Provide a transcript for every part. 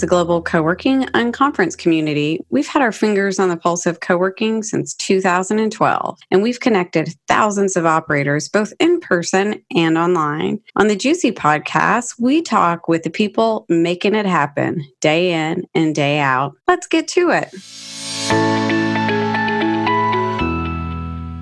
is a global co working and conference community. We've had our fingers on the pulse of co working since 2012, and we've connected thousands of operators both in person and online. On the GCUC podcast, we talk with the people making it happen day in and day out. Let's get to it.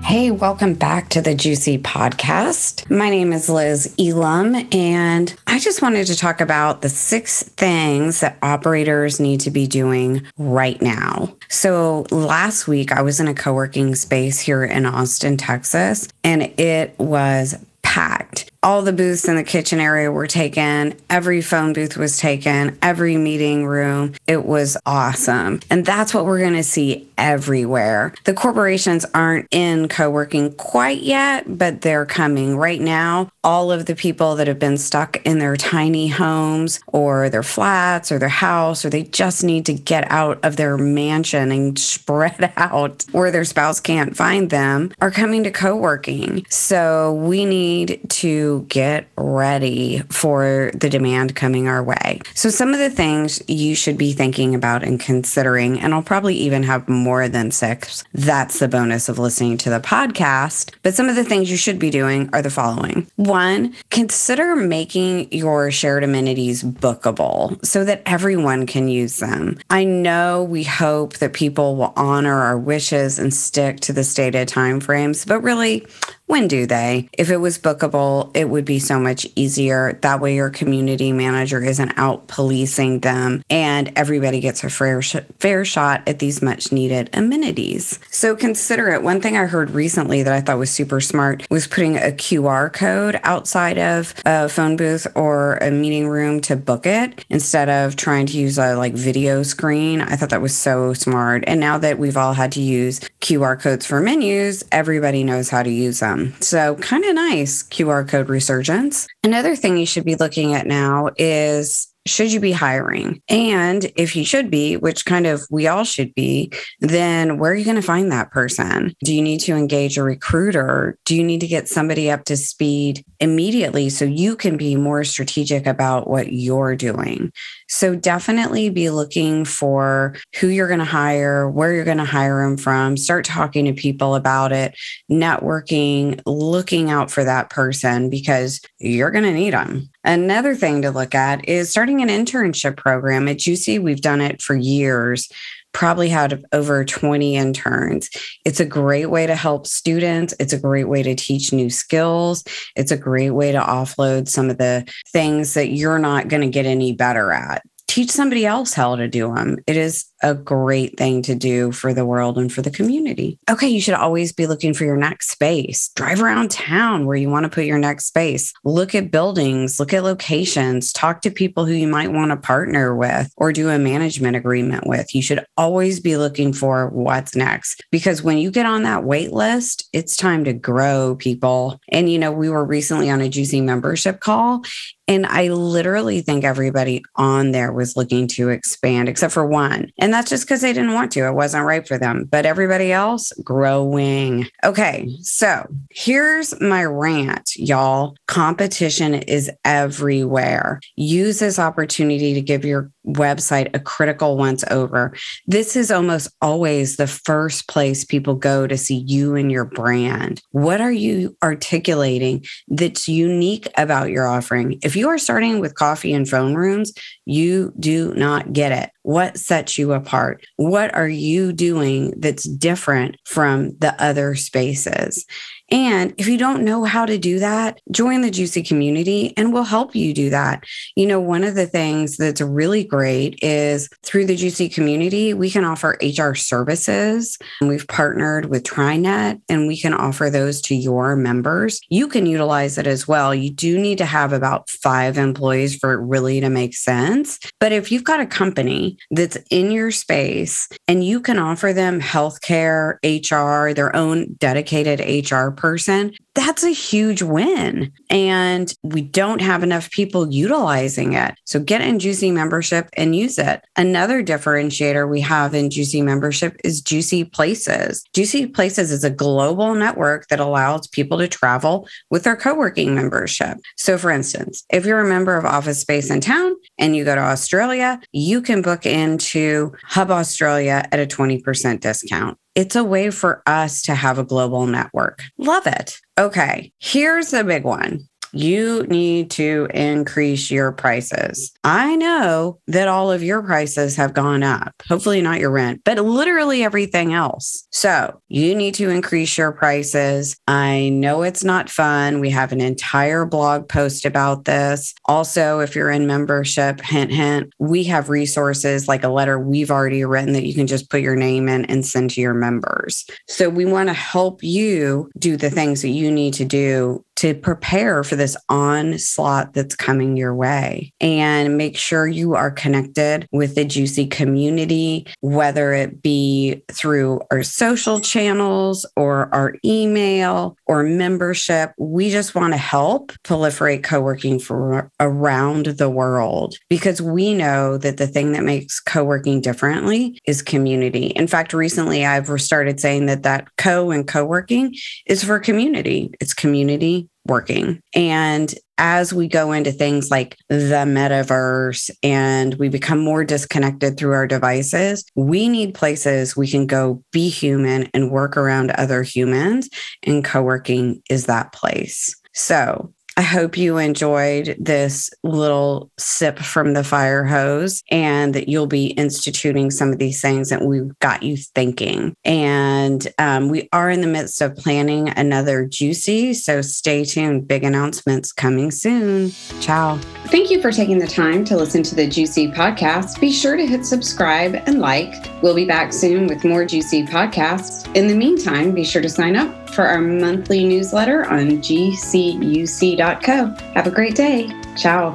Hey, welcome back to the GCUC Podcast. My name is Liz Elam, and I just wanted to talk about the six things that operators need to be doing right now. So, last week I was in a co working space here in Austin, Texas, and it was packed all the booths in the kitchen area were taken. Every phone booth was taken. Every meeting room. It was awesome. And that's what we're going to see everywhere. The corporations aren't in co working quite yet, but they're coming right now. All of the people that have been stuck in their tiny homes or their flats or their house, or they just need to get out of their mansion and spread out where their spouse can't find them, are coming to co working. So we need to get ready for the demand coming our way. So, some of the things you should be thinking about and considering, and I'll probably even have more than six. That's the bonus of listening to the podcast. But some of the things you should be doing are the following one, consider making your shared amenities bookable so that everyone can use them. I know we hope that people will honor our wishes and stick to the stated timeframes, but really, when do they? If it was bookable, it would be so much easier. That way, your community manager isn't out policing them and everybody gets a fair, sh- fair shot at these much needed amenities. So consider it. One thing I heard recently that I thought was super smart was putting a QR code outside of a phone booth or a meeting room to book it instead of trying to use a like video screen. I thought that was so smart. And now that we've all had to use QR codes for menus, everybody knows how to use them. So, kind of nice QR code resurgence. Another thing you should be looking at now is should you be hiring? And if you should be, which kind of we all should be, then where are you going to find that person? Do you need to engage a recruiter? Do you need to get somebody up to speed immediately so you can be more strategic about what you're doing? So definitely be looking for who you're going to hire, where you're going to hire them from, start talking to people about it, networking, looking out for that person because you're going to need them. Another thing to look at is starting an internship program. At GCUC, we've done it for years probably had over 20 interns. It's a great way to help students. It's a great way to teach new skills. It's a great way to offload some of the things that you're not going to get any better at. Teach somebody else how to do them. It is a great thing to do for the world and for the community. Okay, you should always be looking for your next space. Drive around town where you want to put your next space. Look at buildings, look at locations, talk to people who you might want to partner with or do a management agreement with. You should always be looking for what's next because when you get on that wait list, it's time to grow people. And, you know, we were recently on a GCUC membership call and I literally think everybody on there was looking to expand, except for one. And that's just because they didn't want to. It wasn't right for them. But everybody else growing. Okay. So here's my rant, y'all. Competition is everywhere. Use this opportunity to give your website a critical once over. This is almost always the first place people go to see you and your brand. What are you articulating that's unique about your offering? If you are starting with coffee and phone rooms, you do not get it. What sets you apart? What are you doing that's different from the other spaces? And if you don't know how to do that, join the GCUC community and we'll help you do that. You know, one of the things that's really great is through the GCUC community, we can offer HR services. We've partnered with TriNet and we can offer those to your members. You can utilize it as well. You do need to have about five employees for it really to make sense. But if you've got a company that's in your space and you can offer them healthcare, HR, their own dedicated HR person, that's a huge win. And we don't have enough people utilizing it. So get in GCUC membership and use it. Another differentiator we have in GCUC membership is GCUC Places. GCUC Places is a global network that allows people to travel with their co working membership. So, for instance, if you're a member of Office Space in Town and you go to Australia, you can book into Hub Australia at a 20% discount. It's a way for us to have a global network. Love it. Okay, here's the big one you need to increase your prices. I know that all of your prices have gone up, hopefully not your rent, but literally everything else. So you need to increase your prices. I know it's not fun. We have an entire blog post about this. Also, if you're in membership, hint, hint, we have resources like a letter we've already written that you can just put your name in and send to your members. So we want to help you do the things that you need to do to prepare for this onslaught that's coming your way and make sure you are connected with the GCUC community, whether it be through our social channels or our email or membership. We just want to help proliferate co working for around the world because we know that the thing that makes co working differently is community. In fact, recently I've started saying that that co and co working is for community, it's community working. And as we go into things like the metaverse and we become more disconnected through our devices, we need places we can go be human and work around other humans. And co working is that place. So I hope you enjoyed this little sip from the fire hose and that you'll be instituting some of these things that we've got you thinking. And um, we are in the midst of planning another GCUC. So stay tuned. Big announcements coming soon. Ciao. Thank you for taking the time to listen to the GCUC podcast. Be sure to hit subscribe and like. We'll be back soon with more GCUC podcasts. In the meantime, be sure to sign up for our monthly newsletter on gcuc.com Co. Have a great day. Ciao.